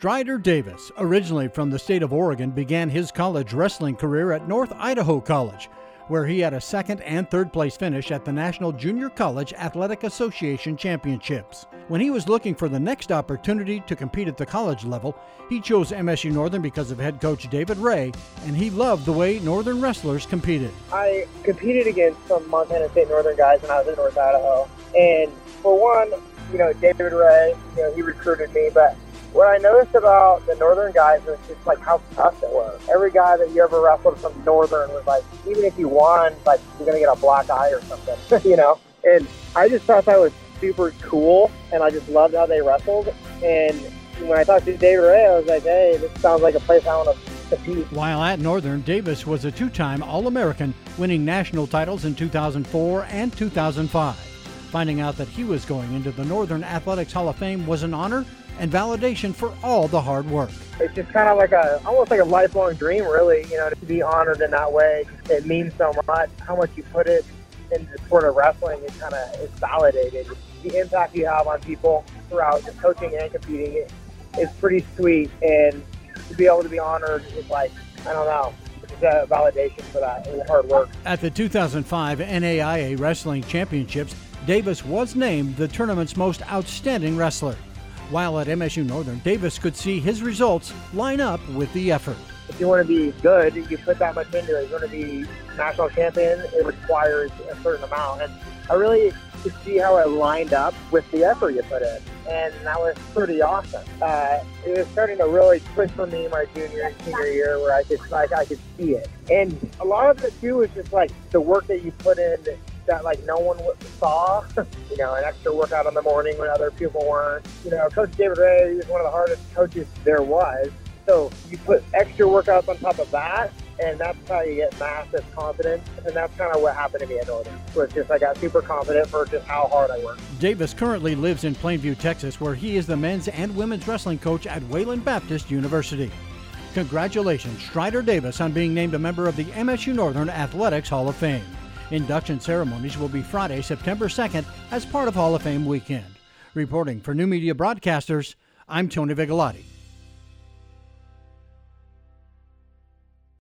Strider Davis, originally from the state of Oregon, began his college wrestling career at North Idaho College, where he had a second and third place finish at the National Junior College Athletic Association Championships. When he was looking for the next opportunity to compete at the college level, he chose MSU Northern because of head coach David Ray, and he loved the way Northern wrestlers competed. I competed against some Montana State Northern guys when I was in North Idaho, and for one, you know, David Ray, you know, he recruited me, but what I noticed about the Northern guys was just like how tough they were. Every guy that you ever wrestled from Northern was like, even if you won, like you're gonna get a black eye or something, you know. And I just thought that was super cool, and I just loved how they wrestled. And when I talked to David Ray, I was like, hey, this sounds like a place I want to. While at Northern, Davis was a two time All American, winning national titles in 2004 and 2005. Finding out that he was going into the Northern Athletics Hall of Fame was an honor and validation for all the hard work. It's just kind of like a almost like a lifelong dream, really. You know, to be honored in that way, it means so much. How much you put it into the sport of wrestling is kind of is validated. The impact you have on people throughout just coaching and competing is pretty sweet, and to be able to be honored is like I don't know. Validation for that hard work. At the 2005 NAIA Wrestling Championships, Davis was named the tournament's most outstanding wrestler. While at MSU Northern, Davis could see his results line up with the effort. If you want to be good, you put that much into it. If You want to be national champion, it requires a certain amount. And I really could see how it lined up with the effort you put in. And that was pretty awesome. Uh, it was starting to really click for me my junior and senior year where I could like I could see it. And a lot of it too was just like the work that you put in that like no one saw. you know, an extra workout in the morning when other people weren't. You know, Coach David Ray was one of the hardest coaches there was. So you put extra workouts on top of that, and that's how you get massive confidence. And that's kind of what happened to me at Northern. Was just I got super confident for just how hard I worked. Davis currently lives in Plainview, Texas, where he is the men's and women's wrestling coach at Wayland Baptist University. Congratulations, Strider Davis, on being named a member of the MSU Northern Athletics Hall of Fame. Induction ceremonies will be Friday, September 2nd, as part of Hall of Fame weekend. Reporting for New Media Broadcasters, I'm Tony Vigalotti.